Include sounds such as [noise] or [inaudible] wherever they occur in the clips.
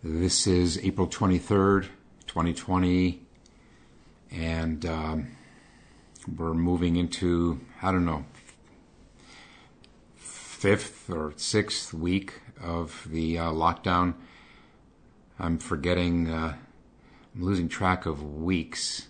This is April 23rd, 2020, and um, we're moving into, I don't know, fifth or sixth week of the uh, lockdown. I'm forgetting, uh, I'm losing track of weeks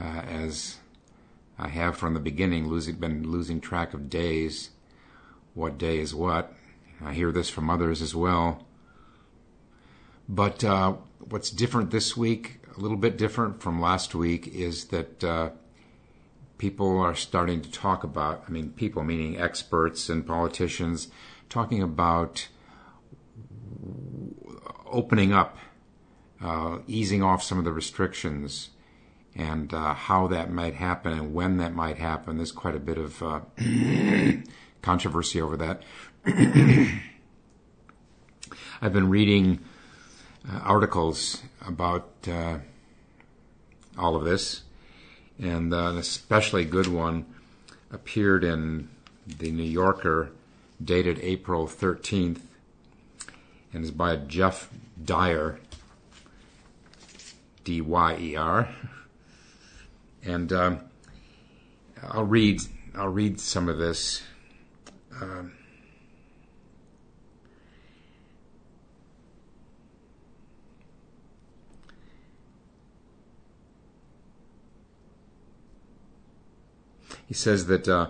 uh, as I have from the beginning losing, been losing track of days. What day is what? I hear this from others as well. But uh, what's different this week, a little bit different from last week, is that uh, people are starting to talk about, I mean, people meaning experts and politicians, talking about opening up, uh, easing off some of the restrictions, and uh, how that might happen and when that might happen. There's quite a bit of uh, controversy over that. [clears throat] I've been reading uh, articles about uh, all of this, and uh, an especially good one appeared in the New Yorker, dated April 13th, and is by Geoff Dyer, D Y E R. And um, I'll read. I'll read some of this. Um, He says that uh,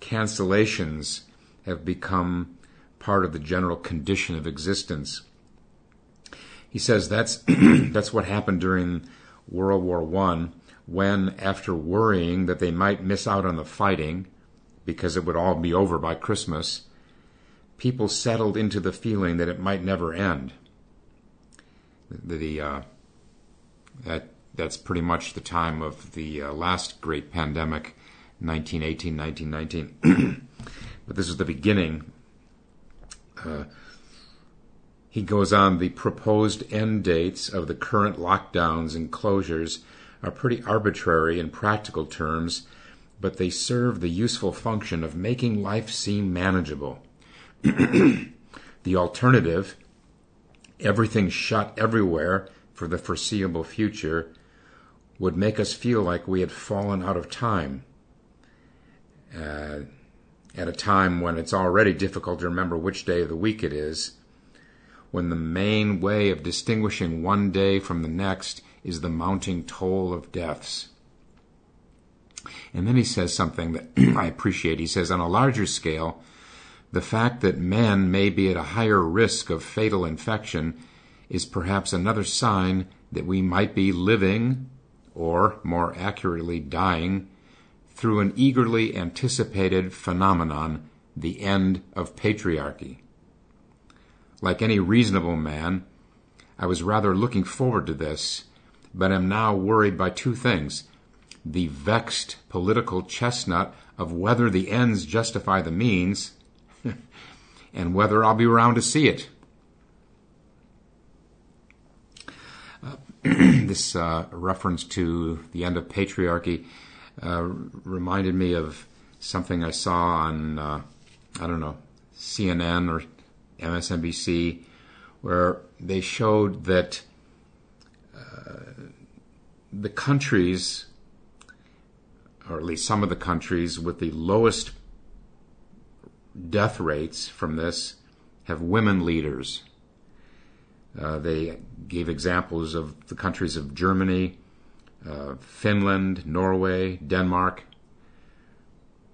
cancellations have become part of the general condition of existence. He says that's [clears throat] that's what happened during World War One, when after worrying that they might miss out on the fighting because it would all be over by Christmas, people settled into the feeling that it might never end. The uh, that that's pretty much the time of the uh, last great pandemic 1918, 1919. [clears throat] but this is the beginning. Uh, he goes on, the proposed end dates of the current lockdowns and closures are pretty arbitrary in practical terms, but they serve the useful function of making life seem manageable. [clears throat] the alternative, everything shut everywhere for the foreseeable future, would make us feel like we had fallen out of time uh, at a time when it's already difficult to remember which day of the week it is, when the main way of distinguishing one day from the next is the mounting toll of deaths. And then he says something that [clears throat] I appreciate. He says, on a larger scale, the fact that men may be at a higher risk of fatal infection is perhaps another sign that we might be living, or more accurately, dying, through an eagerly anticipated phenomenon, the end of patriarchy. Like any reasonable man, I was rather looking forward to this, but am now worried by two things the vexed political chestnut of whether the ends justify the means, [laughs] and whether I'll be around to see it. Uh, [clears throat] this uh, reference to the end of patriarchy uh, reminded me of something I saw on, uh, I don't know, CNN or MSNBC, where they showed that uh, the countries, or at least some of the countries with the lowest death rates from this, have women leaders. Uh, they gave examples of the countries of Germany, uh, Finland, Norway, Denmark,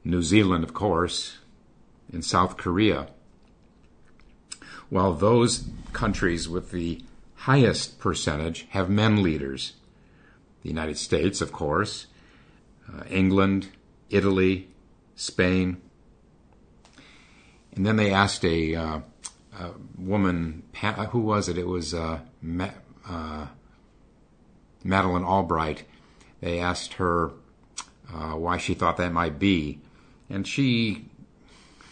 New Zealand, of course, and South Korea. While those countries with the highest percentage have men leaders. The United States, of course, uh, England, Italy, Spain. And then they asked a, uh, a woman, who was it? It was uh, uh Madeleine Albright, they asked her uh, why she thought that might be. And she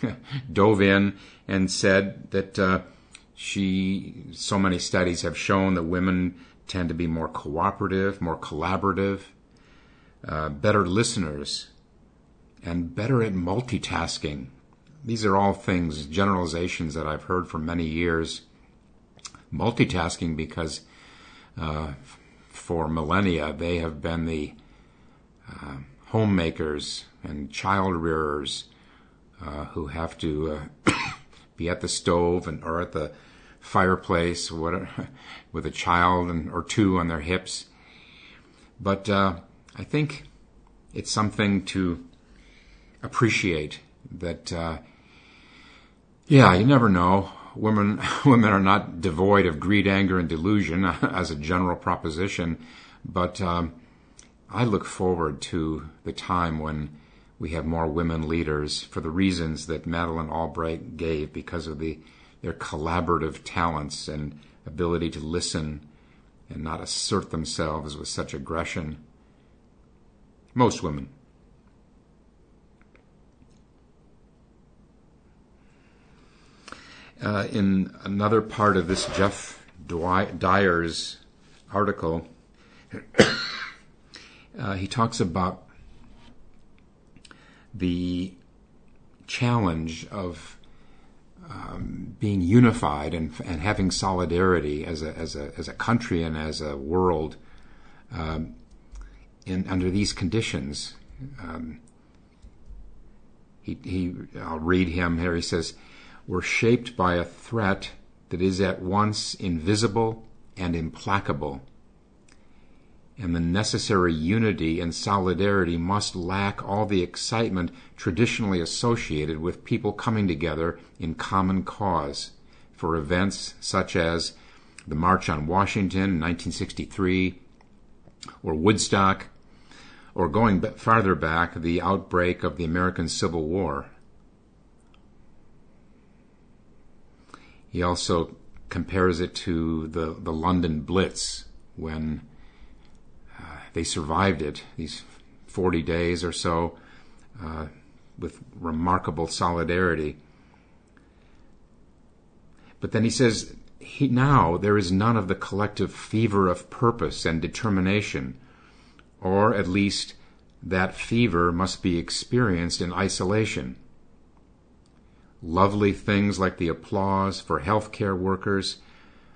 [laughs] dove in and said that uh, she, so many studies have shown that women tend to be more cooperative, more collaborative, uh, better listeners, and better at multitasking. These are all things, generalizations that I've heard for many years multitasking because uh, for millennia they have been the uh, homemakers and child rearers uh, who have to uh, [coughs] be at the stove and or at the fireplace whatever, [laughs] with a child and, or two on their hips. But uh, I think it's something to appreciate that. Uh, yeah, you never know. Women [laughs] women are not devoid of greed, anger, and delusion [laughs] as a general proposition, but um, I look forward to the time when we have more women leaders for the reasons that Madeleine Albright gave because of the their collaborative talents and ability to listen and not assert themselves with such aggression. Most women. Uh, in another part of this Geoff Dyer's article, [coughs] uh, he talks about the challenge of um, being unified and, and having solidarity as a, as, a, as a country and as a world um, in, under these conditions. Um, he, he, I'll read him here. He says, We're shaped by a threat that is at once invisible and implacable and the necessary unity and solidarity must lack all the excitement traditionally associated with people coming together in common cause for events such as the March on Washington in 1963, or Woodstock, or going farther back, the outbreak of the American Civil War. He also compares it to the, the London Blitz when they survived it, these 40 days or so, uh, with remarkable solidarity. But then he says, he, now there is none of the collective fever of purpose and determination, or at least that fever must be experienced in isolation. Lovely things like the applause for healthcare workers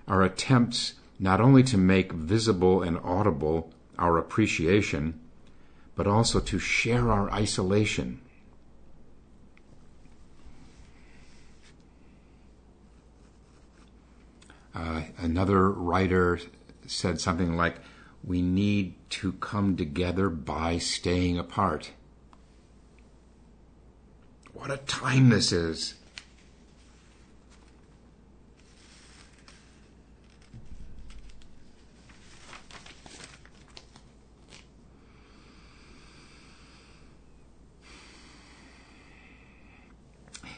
are attempts not only to make visible and audible our appreciation, but also to share our isolation. Uh, another writer said something like, We need to come together by staying apart. What a time this is!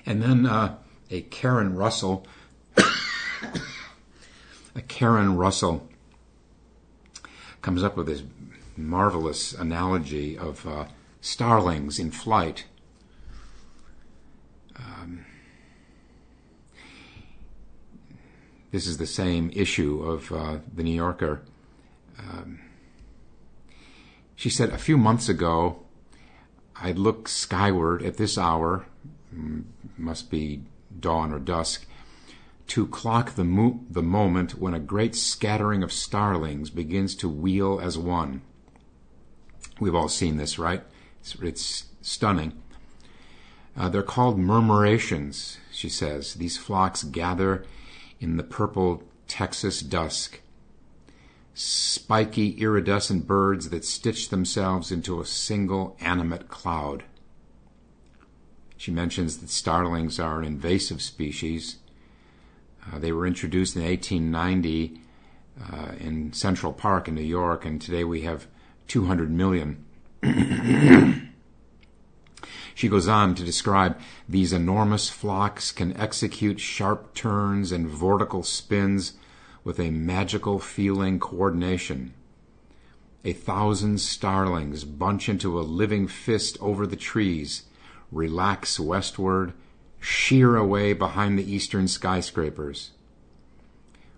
And then uh, a Karen Russell, [coughs] a Karen Russell comes up with this marvelous analogy of uh, starlings in flight. Um, this is the same issue of uh, the New Yorker. Um, she said, A few months ago, I look skyward at this hour must be dawn or dusk, to clock the, mo- the moment when a great scattering of starlings begins to wheel as one. We've all seen this, right? It's, it's stunning. Uh, they're called murmurations, she says. These flocks gather in the purple Texas dusk. Spiky, iridescent birds that stitch themselves into a single animate cloud. She mentions that starlings are an invasive species. Uh, they were introduced in 1890 uh, in Central Park in New York, and today we have 200 million. [clears throat] she goes on to describe these enormous flocks can execute sharp turns and vortical spins with a magical feeling coordination. A thousand starlings bunch into a living fist over the trees relax westward, sheer away behind the eastern skyscrapers.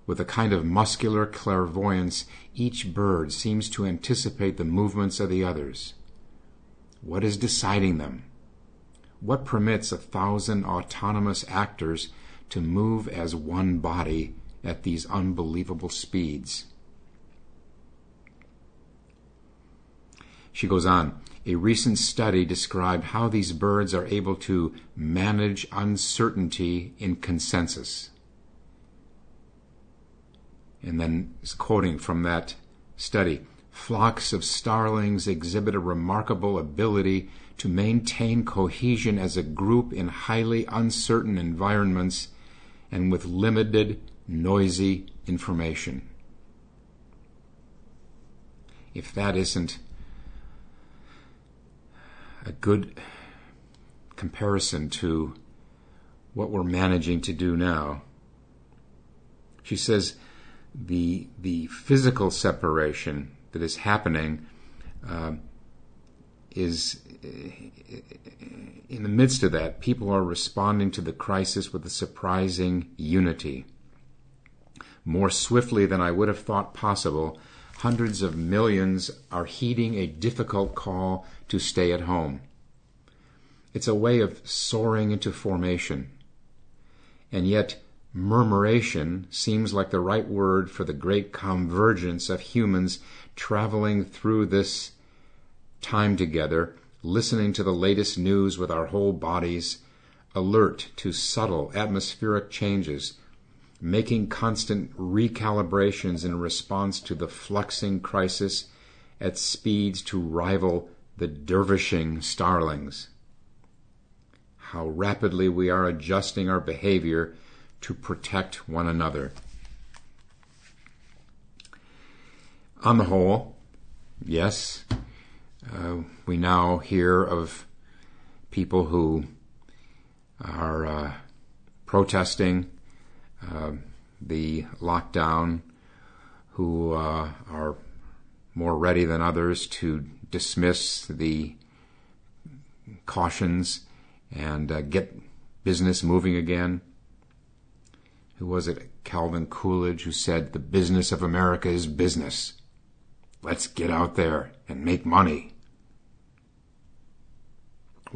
With a kind of muscular clairvoyance, each bird seems to anticipate the movements of the others. What is deciding them? What permits a thousand autonomous actors to move as one body at these unbelievable speeds. She goes on. A recent study described how these birds are able to manage uncertainty in consensus. And then quoting from that study flocks of starlings exhibit a remarkable ability to maintain cohesion as a group in highly uncertain environments and with limited, noisy information. If that isn't a good comparison to what we're managing to do now, she says the the physical separation that is happening uh, is in the midst of that, people are responding to the crisis with a surprising unity. More swiftly than I would have thought possible, hundreds of millions are heeding a difficult call to stay at home. It's a way of soaring into formation. And yet, murmuration seems like the right word for the great convergence of humans traveling through this time together, listening to the latest news with our whole bodies, alert to subtle atmospheric changes, making constant recalibrations in response to the fluxing crisis at speeds to rival the dervishing starlings. How rapidly we are adjusting our behavior to protect one another. On the whole, yes, uh, we now hear of people who are uh, protesting uh, the lockdown, who uh, are more ready than others to dismiss the cautions and uh, get business moving again. Who was it? Calvin Coolidge, who said, The business of America is business. Let's get out there and make money.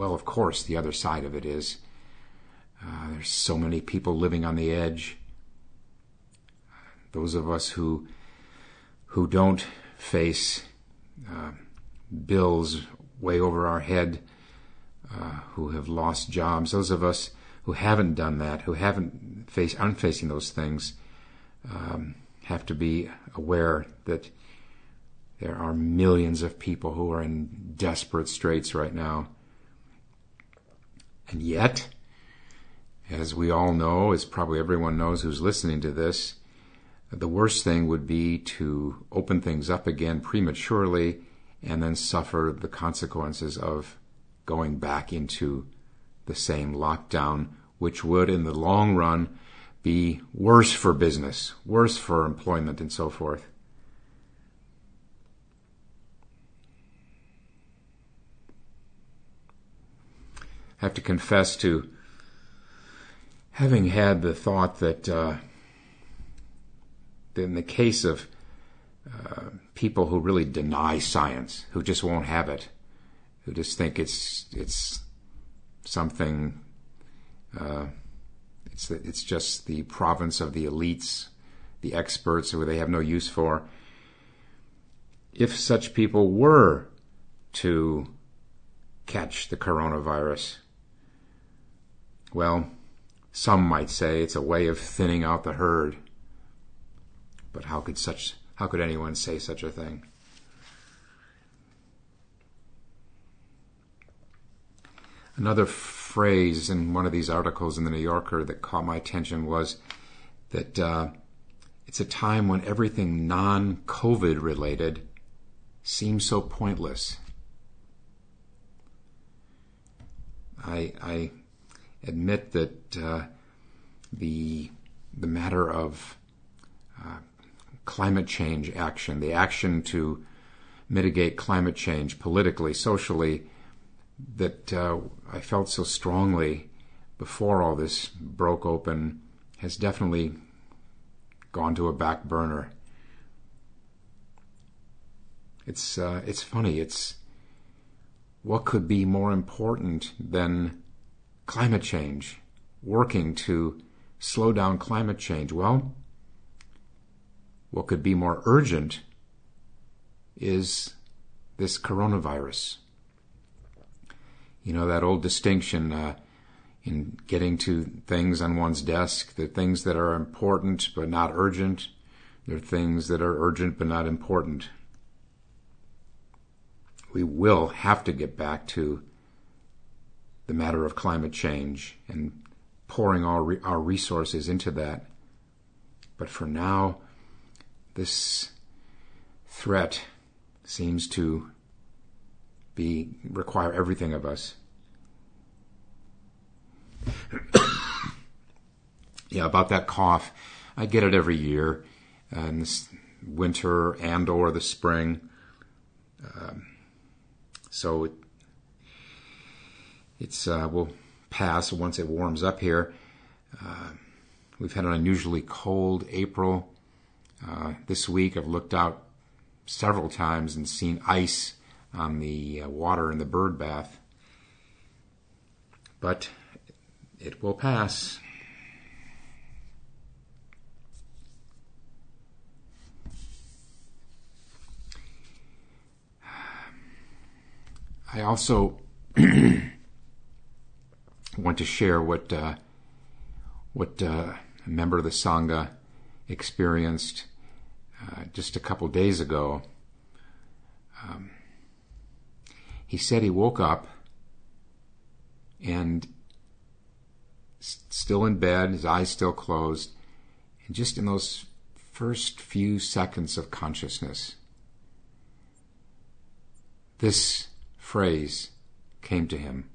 Well, of course, the other side of it is uh, there's so many people living on the edge. Those of us who who don't face uh, bills way over our head, uh, who have lost jobs, those of us who haven't done that, who haven't faced, aren't facing those things, um, have to be aware that there are millions of people who are in desperate straits right now. And yet, as we all know, as probably everyone knows who's listening to this, the worst thing would be to open things up again prematurely and then suffer the consequences of going back into the same lockdown, which would, in the long run, be worse for business, worse for employment, and so forth. Have to confess to having had the thought that, uh, that in the case of uh, people who really deny science, who just won't have it, who just think it's it's something, uh, it's it's just the province of the elites, the experts who they have no use for. If such people were to catch the coronavirus, well, some might say it's a way of thinning out the herd. But how could such how could anyone say such a thing? Another phrase in one of these articles in the New Yorker that caught my attention was that uh, it's a time when everything non COVID related seems so pointless. I, I admit that uh, the the matter of uh, climate change action, the action to mitigate climate change politically, socially, that uh, I felt so strongly before all this broke open, has definitely gone to a back burner. It's uh, it's funny. It's what could be more important than climate change, working to slow down climate change? Well, what could be more urgent is this coronavirus. You know, that old distinction uh, in getting to things on one's desk, the things that are important but not urgent, there are things that are urgent but not important. We will have to get back to the matter of climate change and pouring our, re- our resources into that. But for now, this threat seems to be require everything of us. [coughs] yeah, about that cough, I get it every year uh, in this winter and or the spring. Um, so it's uh, will pass once it warms up here. Uh, we've had an unusually cold April. Uh, this week I've looked out several times and seen ice on the uh, water in the bird bath. But it will pass. I also [clears throat] want to share what uh, what uh, a member of the sangha experienced uh, just a couple days ago. Um, he said he woke up and still in bed, his eyes still closed, and just in those first few seconds of consciousness, this phrase came to him.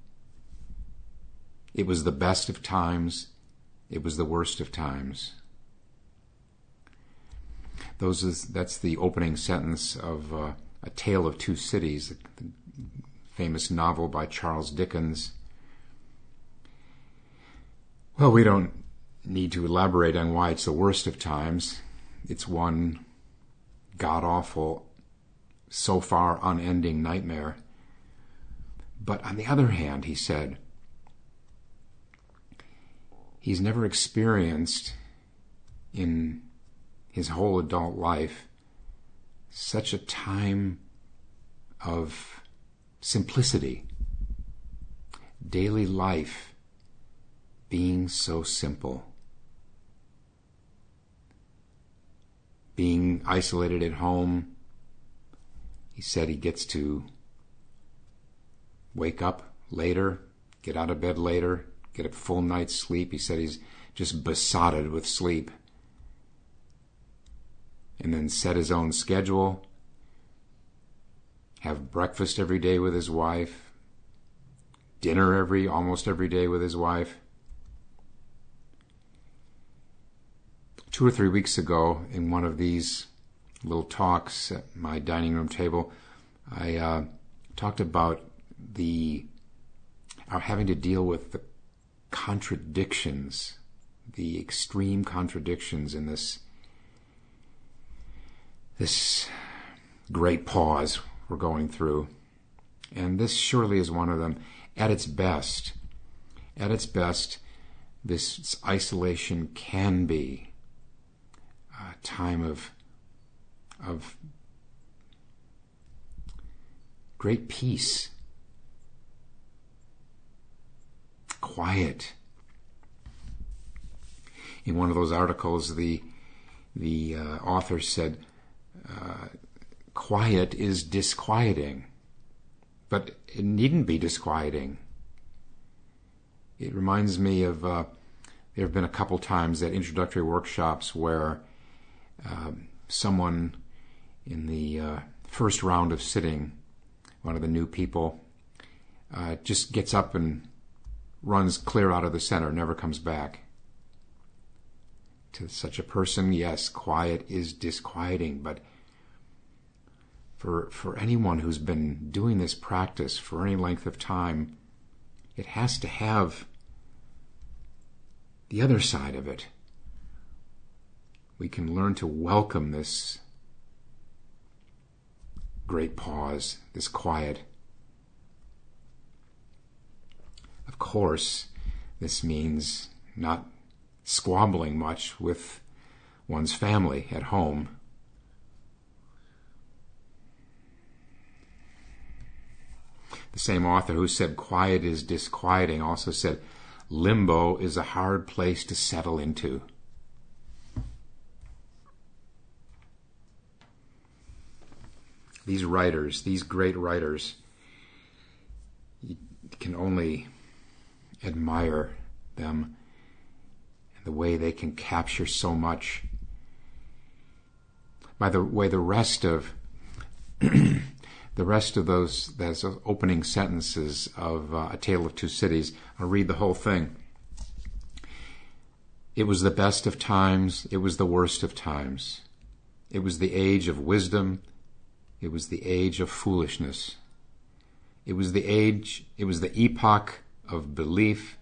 It was the best of times, it was the worst of times. Those is, that's the opening sentence of uh, A Tale of Two Cities, the, the famous novel by Charles Dickens. Well, we don't need to elaborate on why it's the worst of times. It's one god awful, so far unending nightmare. But on the other hand, he said, he's never experienced in his whole adult life such a time of simplicity, daily life being so simple, being isolated at home. He said he gets to wake up later, get out of bed later, get a full night's sleep. He said he's just besotted with sleep and then set his own schedule, have breakfast every day with his wife, dinner every almost every day with his wife. Two or three weeks ago, in one of these little talks at my dining room table, I uh, talked about the our having to deal with the contradictions, the extreme contradictions in this this great pause we're going through. And this surely is one of them. At its best, at its best, this isolation can be a time of, of great peace, quiet. In one of those articles, the the uh, author said, uh, quiet is disquieting, but it needn't be disquieting. It reminds me of uh, there have been a couple times at introductory workshops where um, someone in the uh, first round of sitting, one of the new people, uh, just gets up and runs clear out of the center, never comes back. To such a person, yes, quiet is disquieting, but for, for anyone who's been doing this practice for any length of time, it has to have the other side of it. We can learn to welcome this great pause, this quiet. Of course, this means not squabbling much with one's family at home. The same author who said quiet is disquieting also said limbo is a hard place to settle into. These writers, these great writers, can only admire them and the way they can capture so much. By the way, the rest of [clears throat] the rest of those those opening sentences of uh, A Tale of Two Cities, I'll read the whole thing. It was the best of times, it was the worst of times. It was the age of wisdom, it was the age of foolishness. It was the age, it was the epoch of belief,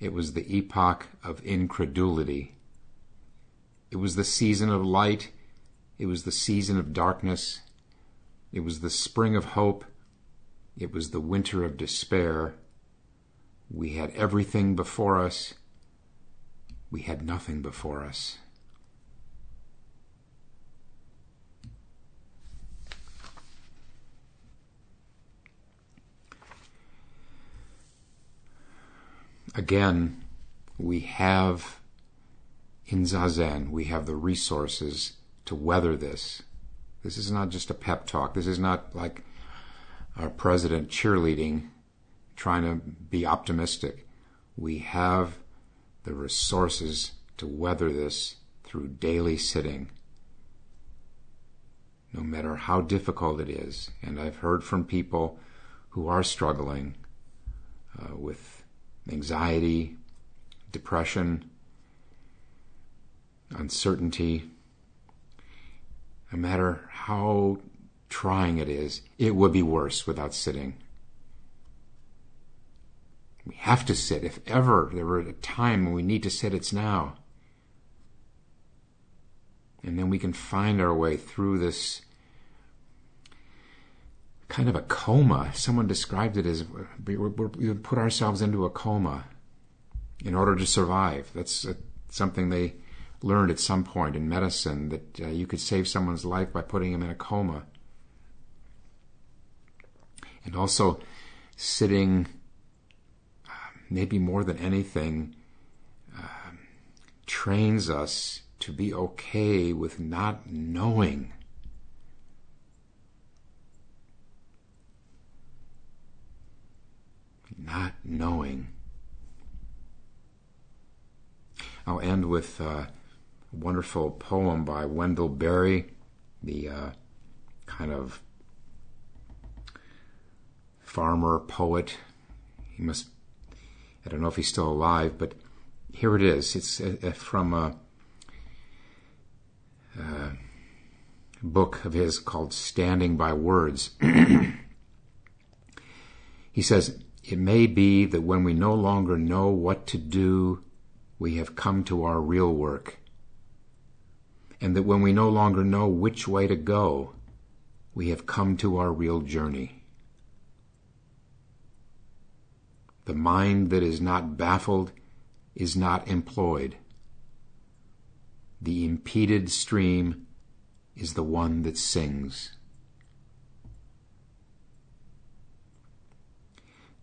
it was the epoch of incredulity. It was the season of light, it was the season of darkness, it was the spring of hope, it was the winter of despair. We had everything before us, we had nothing before us. Again, we have in Zazen, we have the resources to weather this. This is not just a pep talk. This is not like our president cheerleading, trying to be optimistic. We have the resources to weather this through daily sitting, no matter how difficult it is. And I've heard from people who are struggling uh, with anxiety, depression, uncertainty, no matter how trying it is, it would be worse without sitting. We have to sit. If ever there were a time when we need to sit, it's now. And then we can find our way through this kind of a coma. Someone described it as we, we put ourselves into a coma in order to survive. That's a, something they learned at some point in medicine that uh, you could save someone's life by putting him in a coma. And also, sitting, uh, maybe more than anything, uh, trains us to be okay with not knowing not knowing. I'll end with a wonderful poem by Wendell Berry, the uh, kind of farmer poet. He must, I don't know if he's still alive, but here it is. It's uh, uh from a, a uh, book of his called Standing by Words. [clears throat] he says, it may be that when we no longer know what to do, we have come to our real work. And that when we no longer know which way to go, we have come to our real journey. The mind that is not baffled is not employed. The impeded stream is the one that sings.